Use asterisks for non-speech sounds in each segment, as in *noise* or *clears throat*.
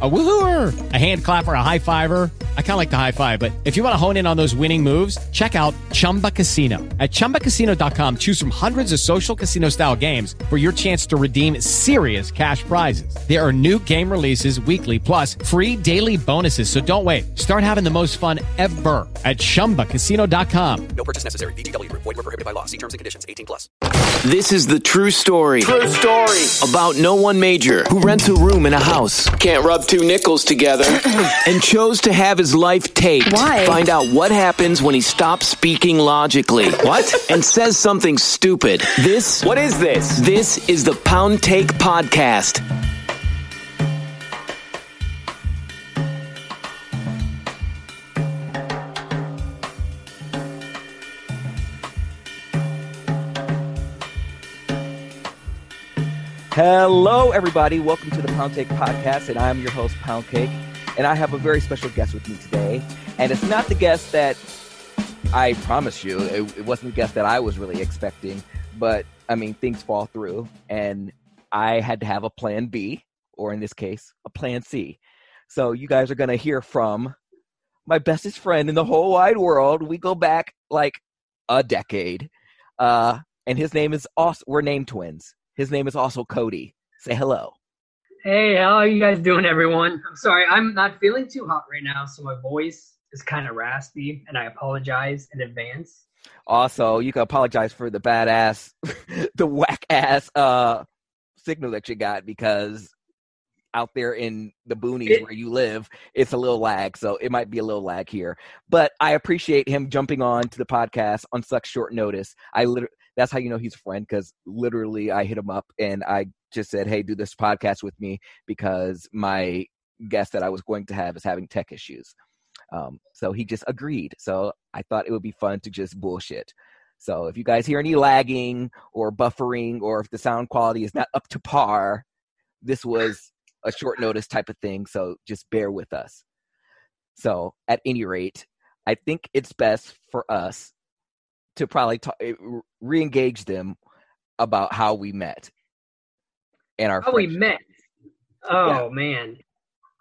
A woohooer, a hand clapper, a high fiver. I kind of like the high five, but if you want to hone in on those winning moves, check out Chumba Casino. At ChumbaCasino.com, choose from hundreds of social casino style games for your chance to redeem serious cash prizes. There are new game releases weekly, plus free daily bonuses. So don't wait. Start having the most fun ever at ChumbaCasino.com. No purchase necessary. VGW Group. Void were prohibited by law. See terms and conditions. 18 plus. This is the true story. True story. About no one major who rents a room in a house Can't rub two nickels together. *coughs* and chose to have his life taped. Why? Find out what happens when he stops speaking logically. What? And says something stupid. This what is this? this is the Pound Take Podcast. Hello, everybody. Welcome to the Pound Cake Podcast, and I'm your host, Pound Cake. And I have a very special guest with me today. And it's not the guest that I promise you, it, it wasn't the guest that I was really expecting, but I mean, things fall through, and I had to have a plan B, or in this case, a plan C. So you guys are going to hear from my bestest friend in the whole wide world. We go back like a decade. Uh, and his name is also, we're named twins. His name is also Cody. Say hello. Hey, how are you guys doing, everyone? I'm sorry, I'm not feeling too hot right now, so my voice is kind of raspy, and I apologize in advance. Also, you can apologize for the badass, *laughs* the whack ass uh, signal that you got because out there in the boonies It- where you live, it's a little lag. So it might be a little lag here. But I appreciate him jumping on to the podcast on such short notice. I literally, that's how you know he's a friend because literally I hit him up and I just said, hey, do this podcast with me because my guest that I was going to have is having tech issues. Um, so he just agreed. So I thought it would be fun to just bullshit. So if you guys hear any lagging or buffering or if the sound quality is not up to par, this was a short notice type of thing. So just bear with us. So at any rate, I think it's best for us to probably talk, re-engage them about how we met and our How we met? Oh man,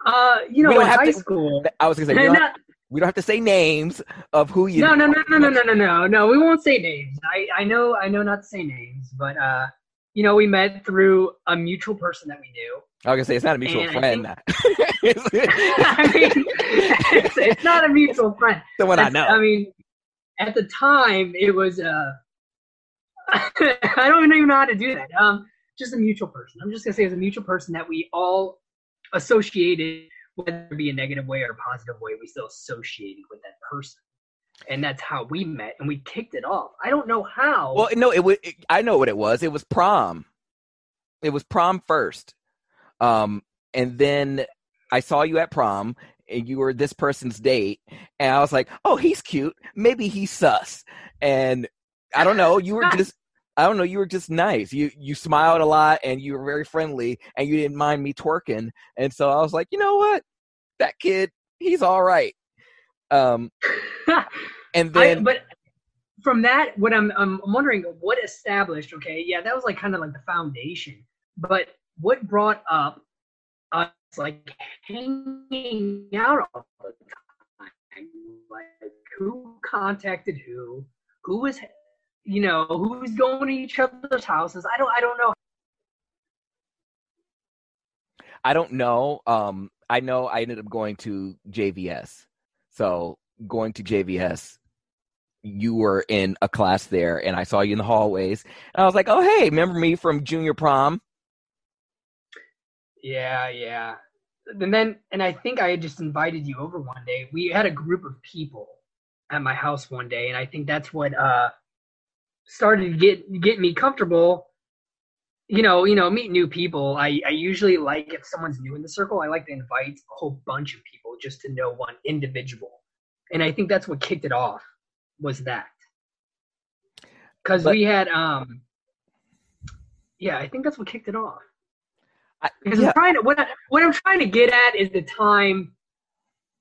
uh, you know, in high to- school. I was gonna say we *laughs* don't, no, have, we don't have to say names of who you no, no, no, no, no, no, no, no, no. We won't say names. I, I know, I know not to say names, but uh, you know, we met through a mutual person that we knew. I was gonna say it's not a mutual And I friend. *laughs* *laughs* I mean, it's, it's not a mutual friend. Someone I know. I mean, at the time, it was. Uh, *laughs* I don't even know how to do that. Um, just a mutual person. I'm just gonna say it's a mutual person that we all associated, whether it be a negative way or a positive way, we still associated with that person, and that's how we met, and we kicked it off. I don't know how. Well, no, it was. I know what it was. It was prom. It was prom first, um, and then I saw you at prom, you were this person's date, and I was like, "Oh, he's cute. Maybe he's sus." And I don't know. You were just. I don't know. You were just nice. You you smiled a lot, and you were very friendly, and you didn't mind me twerking. And so I was like, you know what, that kid, he's all right. Um, *laughs* and I, then but from that, what I'm, I'm wondering, what established? Okay, yeah, that was like kind of like the foundation. But what brought up like hanging out all the time? Like who contacted who? Who was, you know, who's going to each other's houses? I don't I don't know. I don't know. Um, I know I ended up going to JVS. So going to JVS, you were in a class there, and I saw you in the hallways, and I was like, "Oh, hey, remember me from junior prom?" Yeah, yeah. And then, and I think I had just invited you over one day. We had a group of people at my house one day, and I think that's what uh started to get get me comfortable. You know, you know, meet new people. I I usually like if someone's new in the circle, I like to invite a whole bunch of people just to know one individual. And I think that's what kicked it off was that. Cuz we had um yeah, I think that's what kicked it off. Because yeah, I'm trying to what I, what I'm trying to get at is the time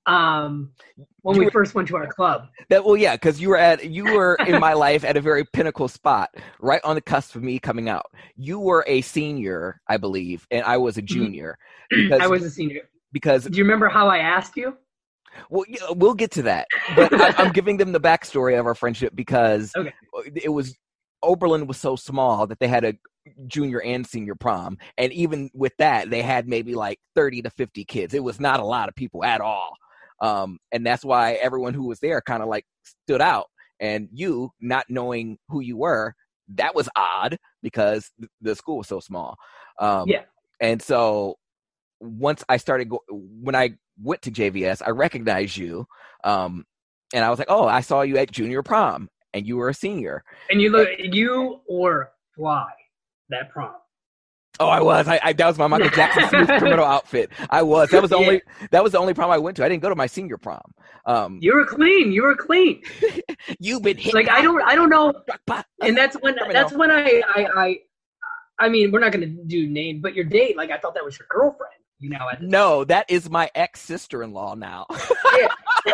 um, when You we were- first went to our club. That well, yeah, because you were at you were in my *laughs* life at a very pinnacle spot, right on the cusp of me coming out. You were a senior, I believe, and I was a junior. *clears throat* Because, Mm-hmm. I was a senior. because Do you remember how I asked you? well, yeah, we'll get to that. But I, I'm giving them the backstory of our friendship because *laughs* Okay. it was Oberlin was so small that they had a junior and senior prom, and even with that, they had maybe like 30 to 50 kids. It was not a lot of people at all, um, and that's why everyone who was there kind of like stood out. And you, not knowing who you were, that was odd because th- the school was so small. Um, Yeah. and so once I started go- when I went to JVS, I recognized you, um, and I was like, "Oh, I saw you at junior prom, and you were a senior." And you look, you or Fly that prom. Oh, I was. I, I that was my Michael Jackson *laughs* smooth criminal outfit. I was. That was the Yeah. only. That was the only prom I went to. I didn't go to my senior prom. Um, You were clean. You were clean. *laughs* you've been hit. Like I don't, I don't know. And that's when, that's when I, I, I, I mean, we're not gonna do name, but your date, like I thought that was your girlfriend. You know, at No, that is my ex sister in law now. *laughs*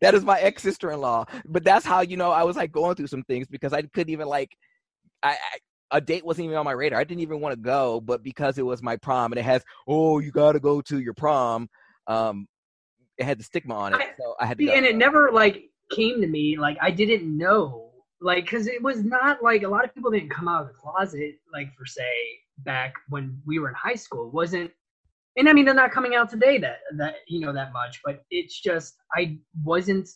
that is my ex sister in law. But that's how you know I was like going through some things because I couldn't even like, I, I a date wasn't even on my radar. I didn't even want to go, but because it was my prom and it has, oh, you got to go to your prom. Um, it had the stigma on it, I- so I had to See, and it never like came to me like I didn't know like because it was not like a lot of people didn't come out of the closet like for say back when we were in high school it wasn't and I mean they're not coming out today that that you know that much but it's just I wasn't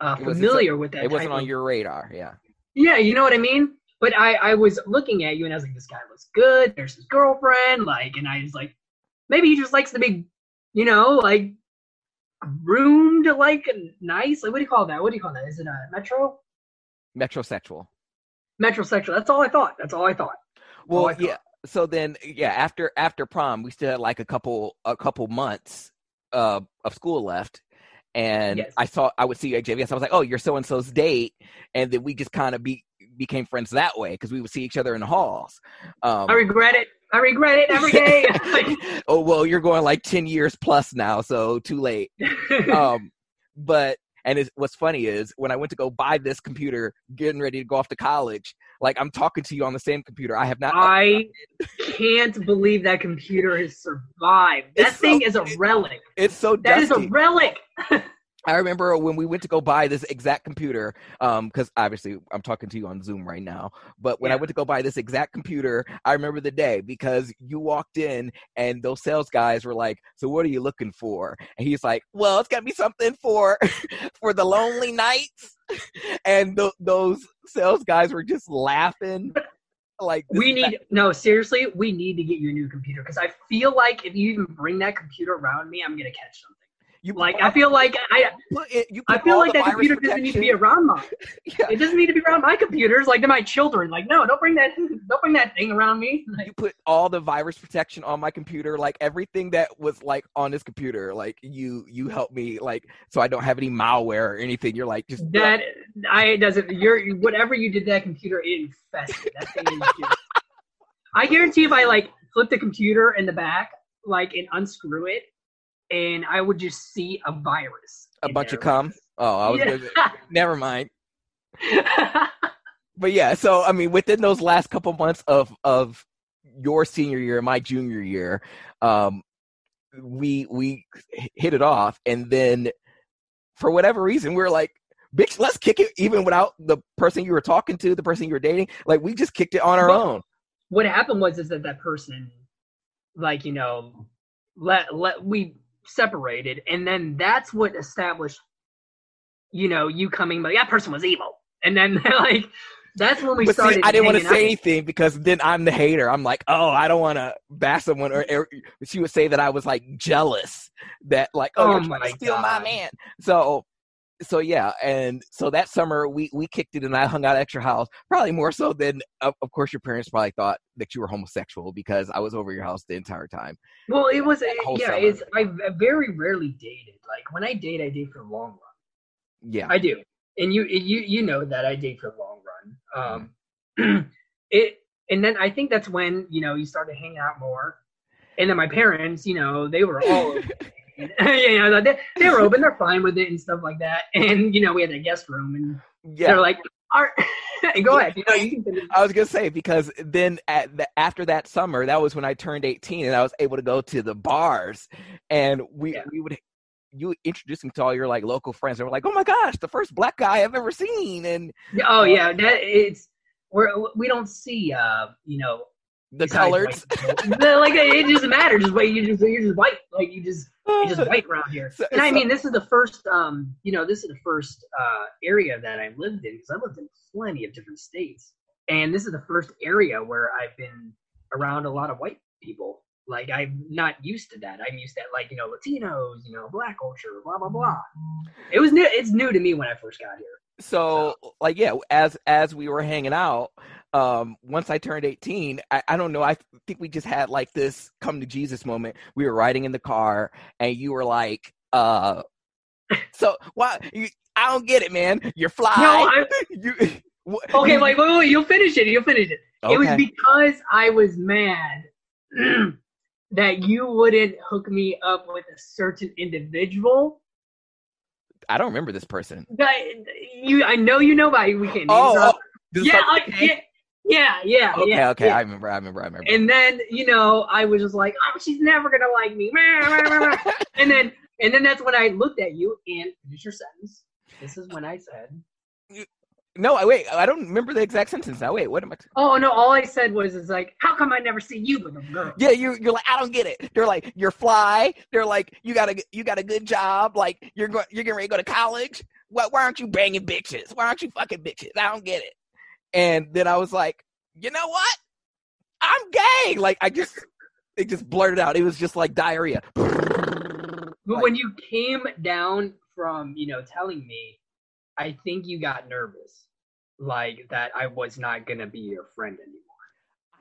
uh, It wasn't familiar with that it wasn't on of- your radar, yeah. yeah you know what I mean but I I was looking at you and I was like this guy looks good. There's his girlfriend. Like and I was like maybe he just likes to be you know like groomed like nice. Like what do you call that? What do you call that? Is it a metro? Metrosexual. metrosexual. That's all i thought. That's all i thought. Well, I thought. yeah. So then, yeah, after after prom, we still had like a couple a couple months uh, of school left, and Yes. I saw I would see you at JVS. I was like, oh, you're so and so's date, and then we just kind of be became friends that way because we would see each other in the halls. Um, i regret it i regret it every day *laughs* oh well, you're going like ten years plus now, so too late. *laughs* um, but and it's, what's funny is when I went to go buy this computer, getting ready to go off to college, like I'm talking to you on the same computer. I have not. i can't believe that computer has survived that It's so- thing is a relic it's so that is dusty. a relic *laughs* I remember when we went to go buy this exact computer, um, because obviously I'm talking to you on Zoom right now. But when I went to go buy this exact computer, I remember the day because you walked in and those sales guys were like, "So what are you looking for?" And he's like, "Well, it's got to be something for *laughs* for the lonely nights." *laughs* And th- those sales guys were just laughing, like we need no seriously we need to get you a new computer because i feel like if you even bring that computer around me i'm gonna catch something you like i feel like i all- put it- you I feel like that computer doesn't need to be around mine. *laughs* Yeah. It doesn't need to be around my computers. Like they're my children. Like no, don't bring that. Don't bring that thing around me. Like, *laughs* you put all the virus protection on my computer like everything that was like on this computer like you you help me like so i don't have any malware or anything you're like just that I it doesn't. You're whatever you did that computer, it infested. That thing. I guarantee if I like flip the computer in the back, like and unscrew it, and I would just see a virus. a bunch of there. cum oh i was Yeah. gonna, *laughs* never mind *laughs* but yeah so i mean within those last couple months of of your senior year and my junior year um we we hit it off and then for whatever reason we are like bitch let's kick it even without the person you were talking to the person you were dating like we just kicked it on our Well, own what happened was is that that person like you know let let we separated and then that's what established you know you coming like that person was evil and then *laughs* like that's when we but see, started I didn't want to say out. anything because then I'm the hater. I'm like, oh, I don't want to bash someone. Or, or she would say that I was like jealous that like, oh, Oh you're trying my to steal my man. So, so yeah, and so that summer we we kicked it and I hung out at your house. Probably more so than, of, of course, your parents probably thought that you were homosexual because I was over your house the entire time. well it was yeah summer. it's I very rarely dated like when I date I date for the long run Yeah, I do and you you you know that I date for the long run um Mm-hmm. *clears throat* it and then I think that's when you know you started hanging out more and then my parents you know they were all. *laughs* And, you know, they, they were open. They're fine with it and stuff like that. And you know, we had a guest room, and Yeah. they're like, "Are *laughs* go ahead." You know, you can. I was gonna say because then at the, after that summer, that was when I turned 18 and I was able to go to the bars, and we Yeah. we would you would introduce me to all your like local friends. They were like, "Oh my gosh, the first black guy I've ever seen," and Oh yeah, that it's we're we don't see uh you know the colors. Like it doesn't matter. Just wait, you just you're just white. Like you just you're just white around here. So- And I so- mean, this is the first um you know this is the first uh area that I lived in because I lived in plenty of different states, and this is the first area where I've been around a lot of white people. Like I'm not used to that. I'm used to like you know Latinos, you know black culture, blah blah blah. It was new. It's new to me when I first got here. So like yeah as as we were hanging out um once i turned 18 I, I don't know i think we just had like this come to jesus moment we were riding in the car and you were like uh so why you, i don't get it man you're fly No, I, *laughs* you Okay, wait, wait, wait. You'll finish it. You'll finish it. It was because I was mad *clears throat* that you wouldn't hook me up with a certain individual. I don't remember this person you, I know you know it. We can't. oh, oh yeah, like- like, yeah, yeah, yeah, okay yeah. okay yeah. i remember i remember i remember And then you know, I was just like, oh, she's never gonna like me. *laughs* and then, and then that's when I looked at you and finish your sentence. This is when I said, no I- wait i don't remember the exact sentence now wait what am i "Oh no!" All I said was, "Is like, how come I never see you with a girl?" Yeah, you you're like I don't get it. They're like you're fly. They're like you got a you got a good job. Like you're going you're getting ready to go to college. Why why aren't you banging bitches? Why aren't you fucking bitches? I don't get it. And then I was like, you know what? I'm gay. Like I just it just blurted out. It was just like diarrhea. But when you came down from, you know, telling me, I think you got nervous, like that I was not gonna be your friend anymore.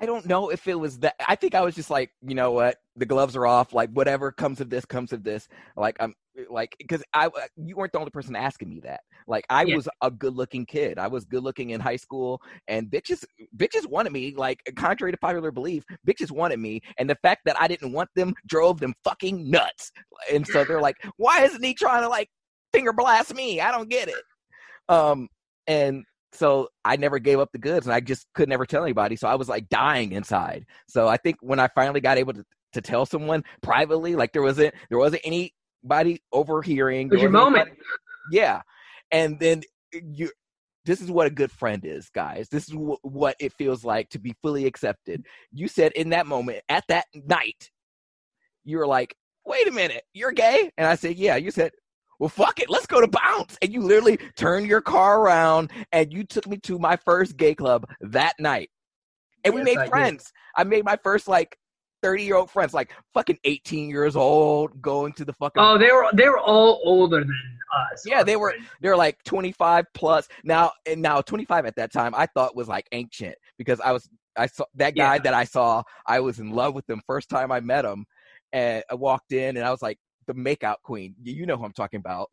I don't know if it was that. I think I was just like, you know what? The gloves are off. Like whatever comes of this comes of this. Like I'm like because I uh, you weren't the only person asking me that. Like I Yeah. was a good looking kid. I was good looking in high school, and bitches bitches wanted me. Like contrary to popular belief, bitches wanted me, and the fact that I didn't want them drove them fucking nuts. And so they're like, why isn't he trying to like finger blast me? I don't get it. Um and so I never gave up the goods and I just could never tell anybody. So I was like dying inside. So I think when I finally got able to, to tell someone privately, like there wasn't there wasn't anybody overhearing. It was your moment. anybody- yeah. And then you this is what a good friend is, guys. This is wh- what it feels like to be fully accepted. You said in that moment, at that night, you were like, wait a minute, you're gay? And I said, yeah. You said, well, fuck it, let's go to Bounce. And you literally turned your car around and you took me to my first gay club that night. And we made I did. friends. I made my first like 30 year old friends, like fucking 18 years old, going to the fucking. Oh, they were they were all older than us. Yeah, they were- they're like 25 plus now and now 25 at that time i thought was like ancient because i was i saw that guy Yeah. that i saw i was in love with him first time i met him and i walked in and i was like the makeout queen you know who i'm talking about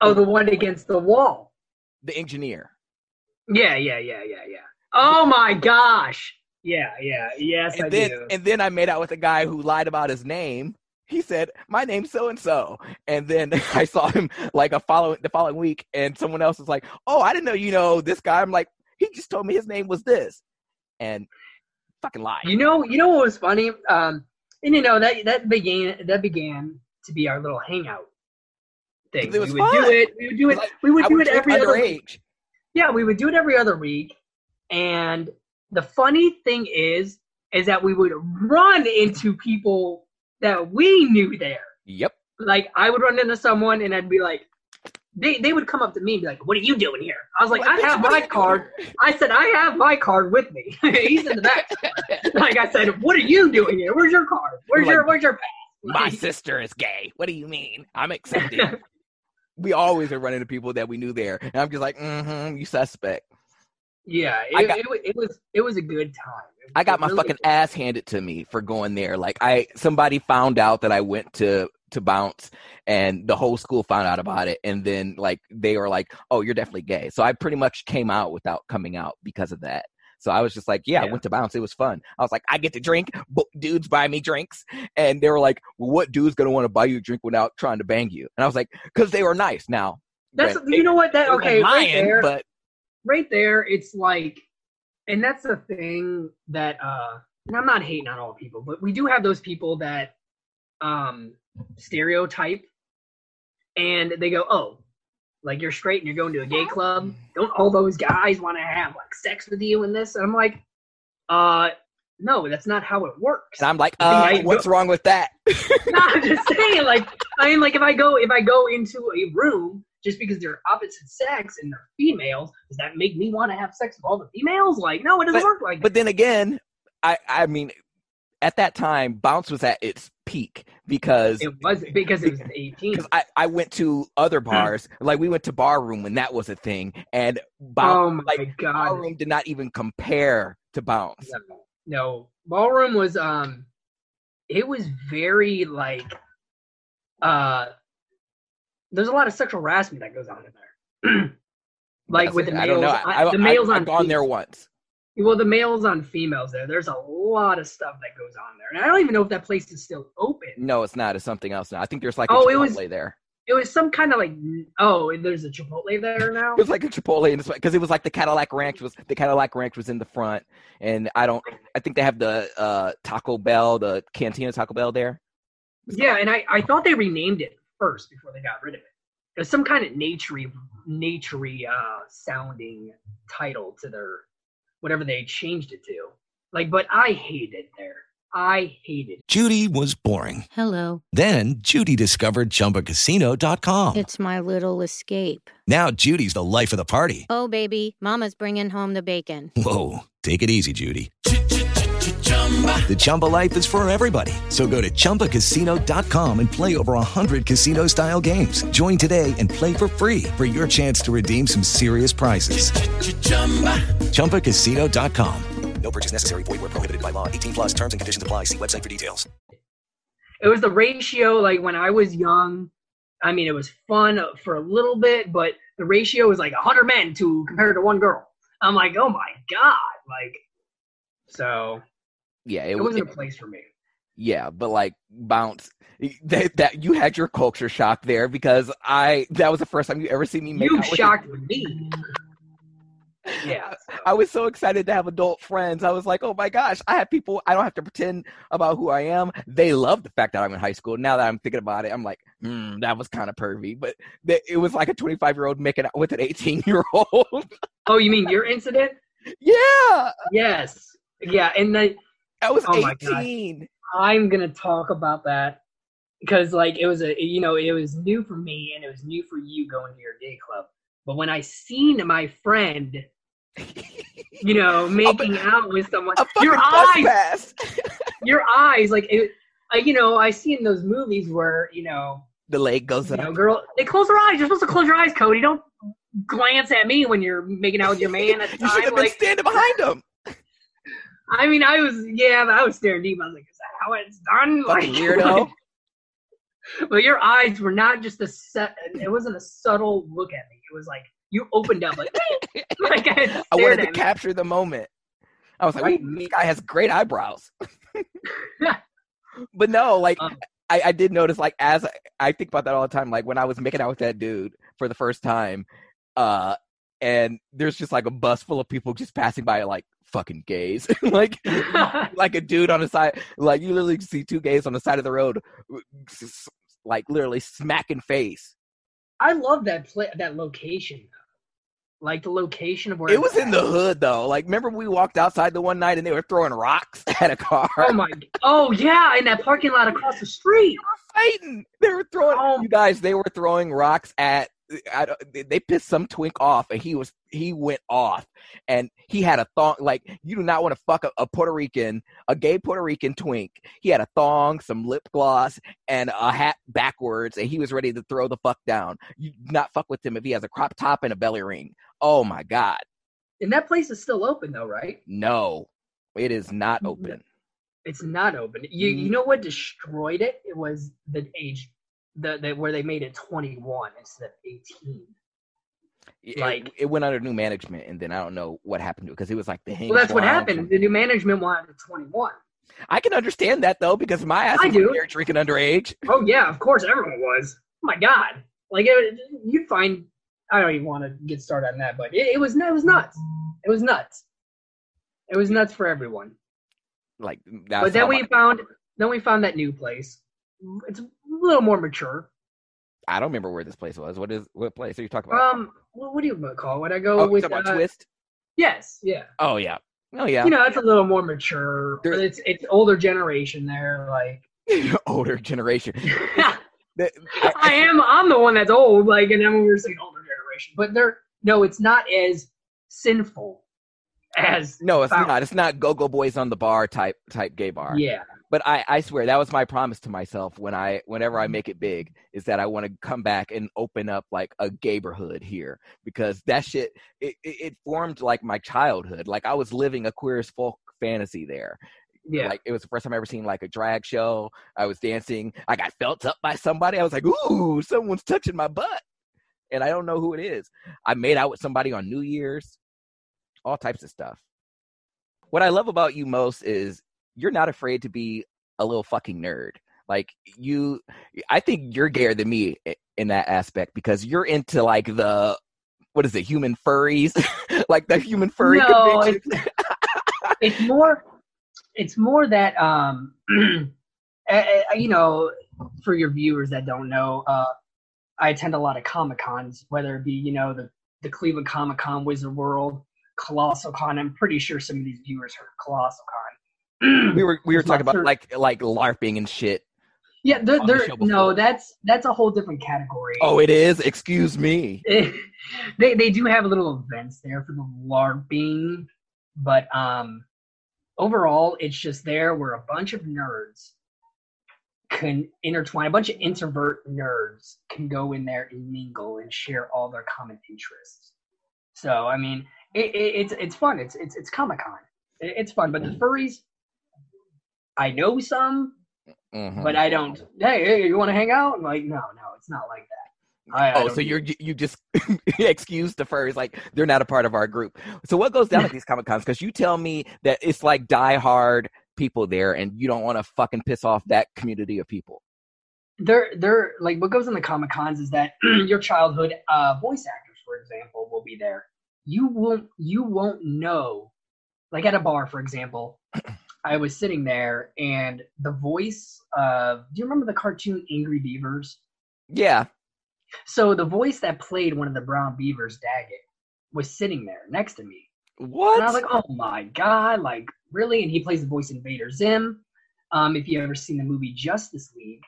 Oh, the one against the wall. the engineer Yeah, yeah, yeah, yeah, yeah. Oh my gosh. Yeah, yeah, yes, I then do. and then i made out with a guy who lied about his name he said my name's so and so and then *laughs* i saw him like a following the following week and someone else was like oh i didn't know you know this guy i'm like he just told me his name was this and fucking lie You know, you know what was funny? Um, and you know that that began that began to be our little hangout thing. We would fun. do it. We would do it. Like, we would I do would it every other week. Yeah, we would do it every other week. And the funny thing is, is that we would run into people that we knew there. Yep. Like I would run into someone, and I'd be like, they they would come up to me and be like, "What are you doing here?" I was like, "I have my card." I said, "I have my card with me." *laughs* He's in the back. *laughs* like I said, "What are you doing here? Where's your card? Where's your Where's your pass?" My sister is gay. What do you mean? I'm accepted. *laughs* we always are running to people that we knew there, and I'm just like, mm-hmm, you suspect. yeah, it, got- it, it was it was a good time. It I got my really fucking good. ass handed to me for going there. Like I, somebody found out that I went to to bounce, and the whole school found out about it, and then like they were like, "Oh, you're definitely gay." So I pretty much came out without coming out because of that. So I was just like, yeah, I went to bounce. It was fun. I was like, I get to drink. Dudes buy me drinks, and they were like, well, what dude's gonna want to buy you a drink without trying to bang you? And I was like, because they were nice. Now, That's granted, you know what that okay right there but right there it's like and that's the thing that uh and I'm not hating on all people but we do have those people that um stereotype and they go oh like you're straight and you're going to a gay club don't all those guys want to have like sex with you and this and I'm like uh no that's not how it works and I'm like, uh, I- what's wrong with that? *laughs* *laughs* no, I'm just saying, like, I mean, like, if I go, if I go into a room just because they're opposite sex and they're females, does that make me want to have sex with all the females? Like, no, it doesn't work like that. But then again, I I mean, at that time, bounce was at its peak because. It was because it was an 18. because I, I went to other bars, like we went to bar room when that was a thing, and bounce, Oh my like god! bar room did not even compare to bounce. No, no, ballroom was um, it was very like, uh, there's a lot of sexual harassment that goes on in there. *clears throat* like That's with it. the I males, don't know. on- I, I, the males I, on I've gone there once. Well, the males on females there. There's a lot of stuff that goes on there, and I don't even know if that place is still open. No, it's not. It's something else now. I think there's like a Oh, it Chipotle was- there. It was some kind of like oh, there's a Chipotle there now. It was like a Chipotle in because it was like the Cadillac Ranch was the Cadillac Ranch was in the front, and I don't. I think they have the uh, Taco Bell, the Cantina Taco Bell there. yeah, and I I thought they renamed it first before they got rid of it. There's some kind of naturey naturey uh, sounding title to their whatever they changed it to. Like, but I hated it there. I hated. It. Judy was boring. Hello. Then Judy discovered ChumbaCasino.com. It's my little escape. Now Judy's the life of the party. Oh, baby, Mama's bringing home the bacon. Whoa, take it easy, Judy. The Chumba life is for everybody. So go to ChumbaCasino.com and play over 100 casino style games. Join today and play for free for your chance to redeem some serious prizes. ChumbaCasino.com. No purchase necessary. Void where prohibited by law. 18 plus terms and conditions apply. See website for details. It was the ratio like when I was young. I mean, it was fun for a little bit, but the ratio was like 100 men to compared to one girl. I'm like, oh my god, like, so Yeah, it, it, was. wasn't a place for me. Yeah, but like bounce that, that you had your culture shock there because I that was the first time you ever seen me make You out with shocked me. Yeah. so- I was so excited to have adult friends. I was like, oh my gosh, I have people. I don't have to pretend about who I am. They love the fact that I'm in high school. Now that I'm thinking about it, I'm like, hmm, that was kind of pervy. But th- it was like a 25 year old making out with an 18 year old. Oh, you mean your incident? *laughs* yeah, Yes. Yeah, and then I was Oh my 18. I'm gonna talk about that because like it was a you know it was new for me and it was new for you going to your gay club. But when I seen my friend, you know, making out with someone, your eyes, your eyes, like it, I, you know, I see in those movies where you know, the leg goes you up. know, girl, they close their eyes. You're supposed to close your eyes, Cody. Don't glance at me when you're making out with your man at the *laughs* You should have been standing behind him. I mean, I was yeah, I was staring deep. I was like, is that how it's done? Fucking Like, weirdo. *laughs* but your eyes were not just a set. It wasn't a subtle look at me. It was like you opened up, like, *laughs* like I, I wanted to capture the moment. I was like, Right. This guy has great eyebrows. *laughs* but no, like Um, I, I did notice, like as I, I think about that all the time, like when I was making out with that dude for the first time, uh, and there's just like a bus full of people just passing by, like fucking gays, *laughs* like like a dude on the side, like you literally see two gays on the side of the road, like literally smacking face. I love that play, that location. Like the location of where It was in the hood though. Like, remember we walked outside the one night and they were throwing rocks *laughs* at a car. Oh my! Oh yeah, in that parking lot across the street. They were fighting. They were throwing. Oh. You guys, they were throwing rocks at. I, they- pissed some twink off, and he was he went off, and he had a thong. Like you do not want to fuck a, a Puerto Rican, a gay Puerto Rican twink. He had a thong, some lip gloss, and a hat backwards, and he was ready to throw the fuck down. You not fuck with him if he has a crop top and a belly ring. Oh my god, And that place is still open though, right? no, it is not Mm-hmm. open. It's not open. You you know what destroyed it? It was the age, the, the where they made it 21 instead of 18. It- Like- it, went under new management, and then I don't know what happened to it because it was like the Well, that's what happened. The new management wanted 21. I can understand that though because my ass I was do. drinking underage. Oh yeah, of course everyone was. Oh my god, like it, you'd find. I don't even want to get started on that, but it, it was it was nuts. It was nuts. It was nuts for everyone. Like, that's but then we my- found then we found that new place. It's a little more mature. I don't remember where this place was. What is what place are you talking about? Um, what, do you call? Would I go oh, with about uh, Twist? Yes, yeah. Oh yeah. Oh yeah. You know, it's a little more mature. There- But it's it's older generation there. Like *laughs* Older generation. *laughs* I, I- am I'm the one that's old. Like, and then we were saying older generation, but they're no, it's not as sinful as no, it's Found- not. It's not go go boys on the bar type type gay bar. yeah. But I, I swear that was my promise to myself when I whenever. I make it big is that I want to come back and open up like a gayborhood here because that shit it, it, it formed like my childhood. Like I was living a queer as folk fantasy there. Yeah. Like it was the first time I ever seen like a drag show. I was dancing. I got felt up by somebody. I was like, ooh, someone's touching my butt. And I don't know who it is. I made out with somebody on New Year's. All types of stuff. What I love about you most is you're not afraid to be a little fucking nerd. Like you I think you're gayer than me in that aspect because you're into like the what is it, human furries? *laughs* like the human furry No, convention. *laughs* it's more it's more that um *clears throat* you know for your viewers that don't know uh i attend a lot of comic cons whether it be you know the the cleveland comic con wizard world colossal con i'm pretty sure some of these viewers heard of colossal con *clears throat* we were we were talking about like like larping and shit. yeah they're, the no that's that's a whole different category Oh, it is. Excuse me. *laughs* they they do have little events there for the LARPing, but um overall it's just there where a bunch of nerds can intertwine a bunch of introvert nerds can go in there and mingle and share all their common interests. So I mean it, it, it's it's fun. It's it's it's Comic Con. It, it's fun, but the furries I know some, Mhm. but I don't. Hey, hey, you want to hang out? I'm Like, no, no, it's not like that. I, I oh, don't so you're you just *laughs* excuse the furries like they're not a part of our group. So what goes down at these comic cons? Because you tell me that it's like diehard people there, and you don't want to fucking piss off that community of people. they're they're like what goes in the comic cons is that *clears throat* your childhood uh voice actors for example will be there you won't you won't know like at a bar for example i was sitting there and the voice of do you remember the cartoon angry beavers Yeah. so the voice that played one of the brown beavers daggett was sitting there next to me What? and I was like, oh my god, like really? And he plays the voice Invader Zim. Um, if you ever seen the movie Justice League,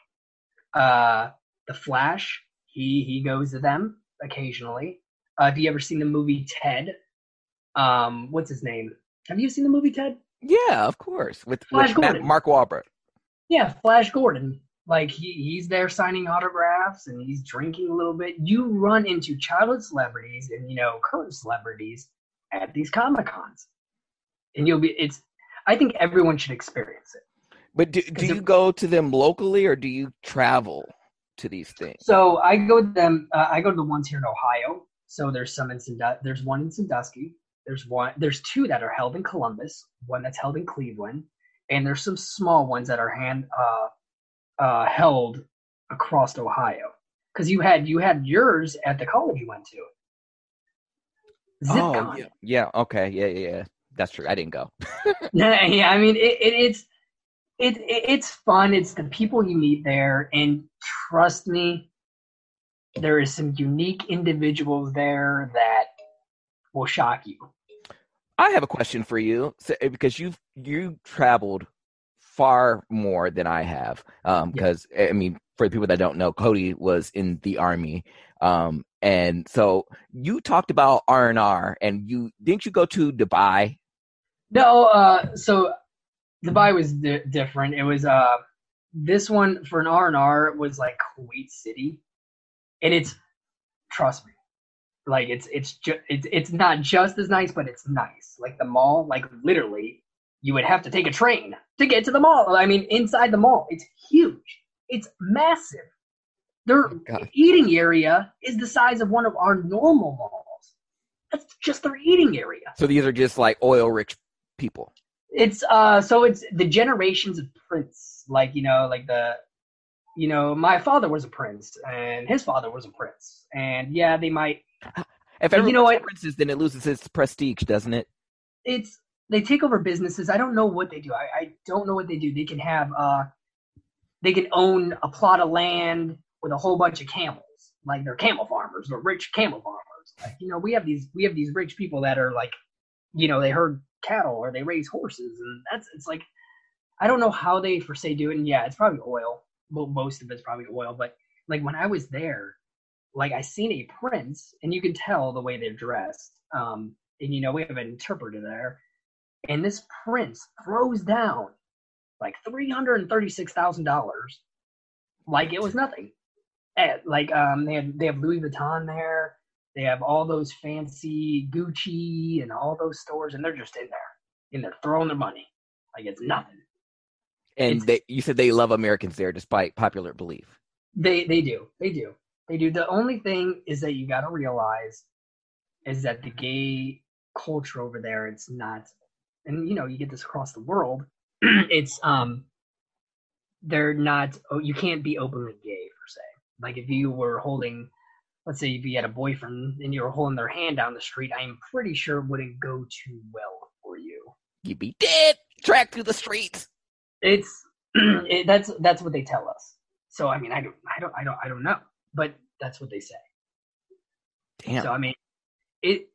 uh, the Flash, he he goes to them occasionally. Uh, have you ever seen the movie Ted? Um, what's his name? Have you seen the movie Ted? Yeah, of course. With, Flash with Matt- Mark Wahlberg. Yeah, Flash Gordon. Like he, he's there signing autographs and he's drinking a little bit. You run into childhood celebrities and you know current celebrities at these comic cons, and you'll be. It's. I think everyone should experience it. But do, do you it- go to them locally or do you travel to these things? So I go to them. Uh, I go to the ones here in Ohio. So there's some in Sandusky. There's one in Sandusky. There's one. There's two that are held in Columbus. One that's held in Cleveland, and there's some small ones that are hand uh, uh, held across Ohio. Because you had you had yours at the college you went to. ZipCon. Oh, yeah. yeah. Okay. Yeah, yeah, yeah. That's true. I didn't go. *laughs* yeah, yeah, I mean, it, it, it's it, it it's fun. It's the people you meet there, and trust me, there is some unique individuals there that will shock you. I have a question for you so, eh, because you've you traveled far more than I have. Um, because I mean, for the people that don't know, Cody was in the army. Um, and so you talked about R and R, and you didn't you go to Dubai? No, uh, so Dubai was di- different. It was uh, this one for an R and R was like Kuwait City, and it's trust me, like it's it's just it's it's not just as nice, but it's nice. Like the mall, like literally, you would have to take a train to get to the mall. I mean, inside the mall, it's huge. It's massive. Their God. eating area is the size of one of our normal malls. That's just their eating area. So these are just like oil rich people. It's uh so it's the generations of prince, like you know, like the you know, my father was a prince and his father was a prince. And yeah, they might *laughs* If you know what? princes, then it loses its prestige, doesn't it? it's they take over businesses. I don't know what they do. I, I don't know what they do. They can have uh they can own a plot of land with a whole bunch of camels. Like they're camel farmers, they're rich camel farmers. Like, you know, we have these we have these rich people that are like, you know, they herd cattle or they raise horses and that's it's like I don't know how they for say do it and yeah, it's probably oil. Well most of it's probably oil, but like when I was there, like I seen a prince and you can tell the way they're dressed. Um and you know, we have an interpreter there. And this prince throws down like three hundred and thirty-six thousand dollars, like it was nothing. And, like um, they have they have Louis Vuitton there. They have all those fancy Gucci and all those stores, and they're just in there, and they're throwing their money like it's nothing. And It's- they, you said they love Americans there, despite popular belief. They they do they do they do. The only thing is that you got to realize is that the gay culture over there, it's not, and you know you get this across the world. *clears throat* it's um, they're not. Oh, you can't be openly gay per se. Like if you were holding, let's say if you had a boyfriend and you were holding their hand down the street, I am pretty sure it wouldn't go too well for you. You'd be dead, tracked through the streets. It's *clears throat* it, that's that's what they tell us. So I mean, I don't, I don't, I don't, I don't know, but that's what they say. Damn. So I mean, it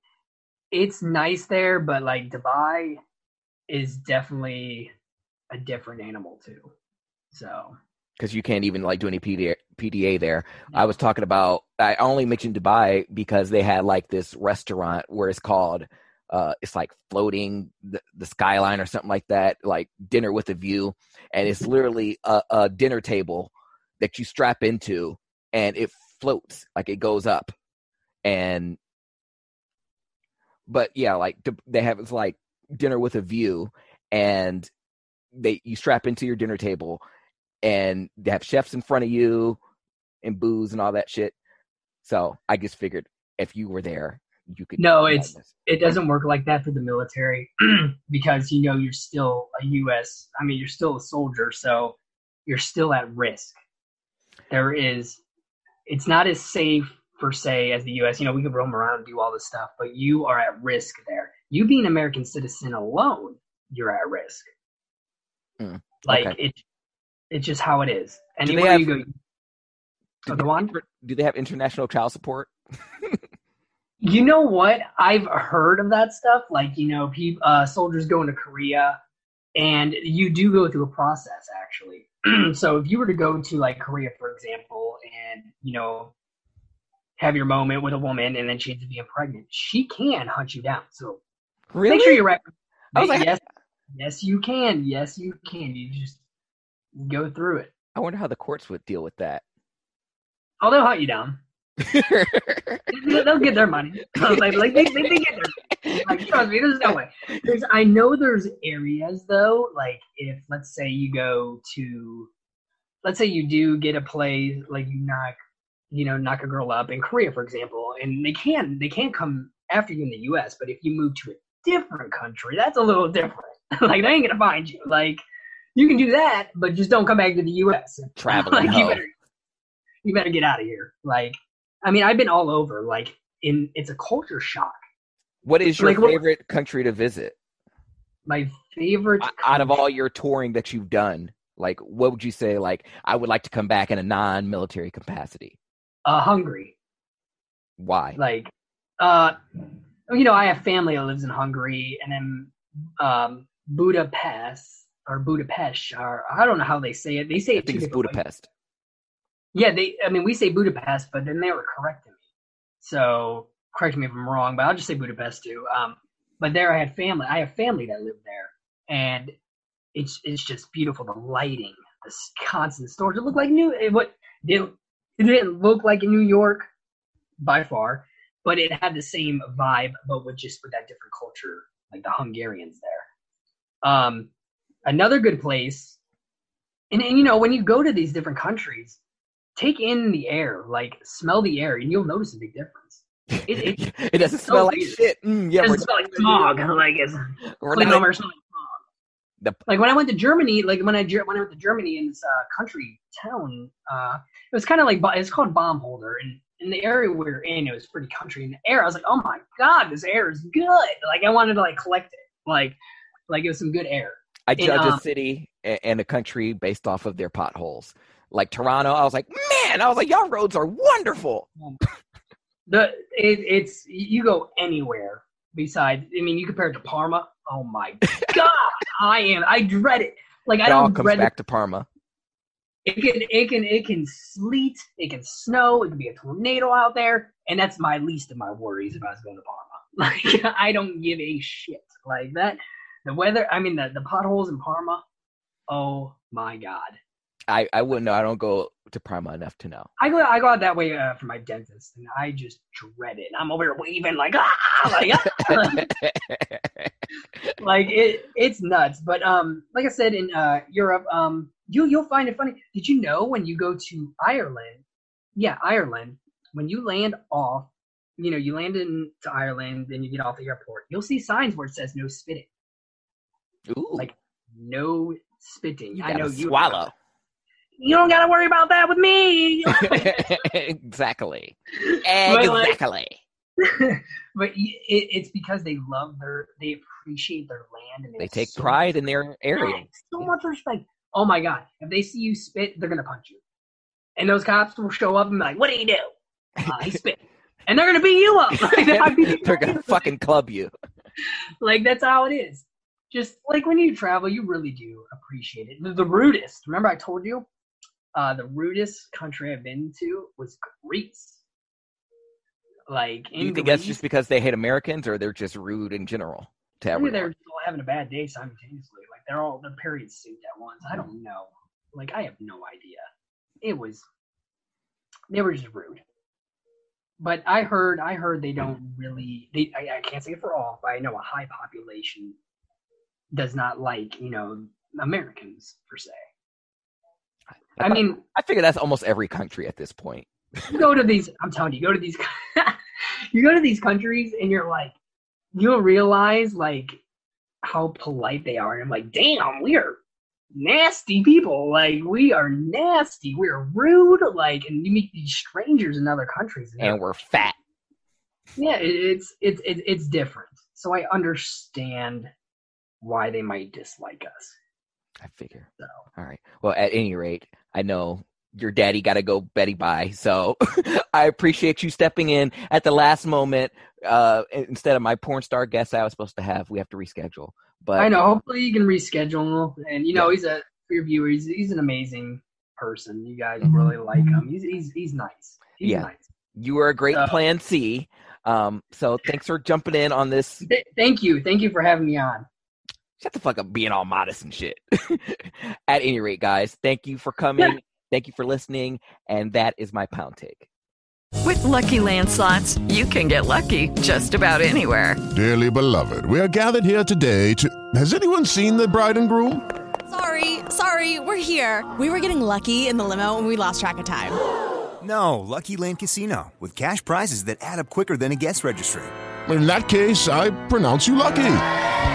it's nice there, but like Dubai is definitely a different animal too. So because you can't even like do any PDA, PDA there. I was talking about. I only mentioned Dubai because they had like this restaurant where it's called. Uh, it's like floating the, the skyline or something like that, like dinner with a view, and it's *laughs* literally a, a dinner table that you strap into, and it floats like it goes up, and but yeah, like they have it's like dinner with a view, and they you strap into your dinner table, and they have chefs in front of you and booze and all that shit. So I just figured if you were there, you could. No, it's- this. it doesn't work like that for the military *clears throat* because you know you're still a U.S. I mean, you're still a soldier, so you're still at risk. There is, it's not as safe per se as the U.S. You know, we could roam around and do all this stuff, but you are at risk there. You being an American citizen alone, you're at risk. Mm, like okay. it, it's just how it is. Anywhere have- you go, Do they have- Do they have international child support? *laughs* You know what? I've heard of that stuff. Like, you know, pe- uh, soldiers going to Korea, and you do go through a process, actually. *clears throat* so if you were to go to, like, Korea, for example, and, you know, have your moment with a woman and then she ends up being pregnant, she can hunt you down. So Really? make sure you're right. I was like- yes, yes, you can. Yes, you can. You just go through it. I wonder how the courts would deal with that. Oh, they'll hunt you down. *laughs* They'll get their money. *laughs* like, like they, they, they get their *laughs* like trust me, there's no way. There's I know there's areas though, like if let's say you go to let's say you do get a play like you knock you know, knock a girl up in Korea, for example, and they can they can't come after you in the US, but if you move to a different country, that's a little different. *laughs* like they ain't gonna find you. Like you can do that, but just don't come back to the US. *laughs* Traveling like, you better you better get out of here. Like I mean, I've been all over. Like in it's a culture shock. What is your Like, what- favorite country to visit My favorite O- out of all your touring that you've done? Like, what would you say? Like, I would like to come back in a non-military capacity. uh, Hungary. Why? Like, uh, you know, I have family that lives in Hungary, and then um, Budapest or Budapest, or I don't know how they say it. They say I it it's different ways. Budapest. Yeah, they. I mean, we say Budapest, but then they were correcting me. So correct me if I'm wrong, but I'll just say Budapest too. Um, but there, I had family. I have family that live there, and it's it's just beautiful. The lighting, the constant stores. It looked like new. It, what it didn't look like in New York by far, but it had the same vibe, but with just with that different culture, like the Hungarians there. Um, another good place, and, and you know when you go to these different countries take in the air, like smell the air, and you'll notice a big difference. It, it, *laughs* it doesn't smell so like weird. shit. Mm, yeah, it doesn't smell like smog. *laughs* Like it's we're like not- smelling smog. The- like when I went to Germany, like when I when I went to Germany in this uh, country town, uh, it was kind of like it's called Baumholder, and in the area we were in, it was pretty country. And the air, I was like, oh my god, this air is good. Like I wanted to like collect it, like like it was some good air. I And, judge a um, city and a country based off of their potholes. Like Toronto, I was like, man, I was like, y'all roads are wonderful. The it, it's you go anywhere besides. I mean, you compare it to Parma. Oh my *laughs* god, I am. I dread it. Like I It all don't comes dread back to Parma. It can it can it can sleet, it can snow, it can be a tornado out there, and that's my least of my worries if I was going to Parma. *laughs* Like I don't give a shit. Like that the weather I mean the, the potholes in Parma, oh my god. I, I wouldn't know. I don't go to Parma enough to know. I go I go out that way uh, for my dentist and I just dread it. I'm over here waving like ah like, ah! *laughs* like it it's nuts. But um like I said in uh Europe, um you you'll find it funny. Did you know when you go to Ireland, yeah, Ireland, when you land off, you know, you land into Ireland, then you get off the airport, you'll see signs where it says no spitting. Ooh, Like no spitting. you I know you swallow. You don't gotta worry about that with me. *laughs* exactly. But, like, Exactly. *laughs* but it, it's because they love their, they appreciate their land, and They have take so pride in their area. So much respect. Oh my god! If they see you spit, they're gonna punch you, and those cops will show up and be like, "What do you do?" Uh, he *laughs* spit, and they're gonna beat you up. Like, They're gonna fucking club you. like that's how it is. Just like when you travel, you really do appreciate it. The, the rudest. Remember, I told you, uh, the rudest country I've been to was Greece. Like in Do you think that's just because they hate Americans, or they're just rude in general to Maybe everyone? they're all having a bad day simultaneously. Like they're all they're period synced at once. I don't know. Like I have no idea. It was they were just rude. But I heard I heard they don't really they I, I can't say it for all, but I know a high population does not like, you know, Americans per se. I mean, I figure that's almost every country at this point. you go to these i'm telling you, you go to these *laughs* you go to these countries and you're like you'll realize like how polite they are. And i'm like damn we are nasty people. Like we are nasty. We're rude. Like and you meet these strangers in other countries and, And we're fat. yeah it, it's it's it, it's different. So i understand why they might dislike us I figure. so All right. Well, at any rate, I know your daddy got to go Betty bye. So *laughs* I appreciate you stepping in at the last moment uh, instead of my porn star guest I was supposed to have. We have to reschedule. But I know. Hopefully, you can reschedule. And you know, he's a for your viewers. He's an amazing person. You guys really like him. He's he's he's nice. He's Yeah. nice. you were a great So- plan C. Um, so thanks for jumping in on this. Th- thank you, thank you for having me on. Shut the fuck up, being all modest and shit. *laughs* at any rate, guys, thank you for coming. *laughs* Thank you for listening. And that is my pound take. With Lucky Land slots, you can get lucky just about anywhere. Dearly beloved, we are gathered here today to. Has anyone seen the bride and groom? Sorry, sorry, we're here. We were getting lucky in the limo and we lost track of time. *gasps* No, Lucky Land Casino, with cash prizes that add up quicker than a guest registry. In that case, I pronounce you lucky.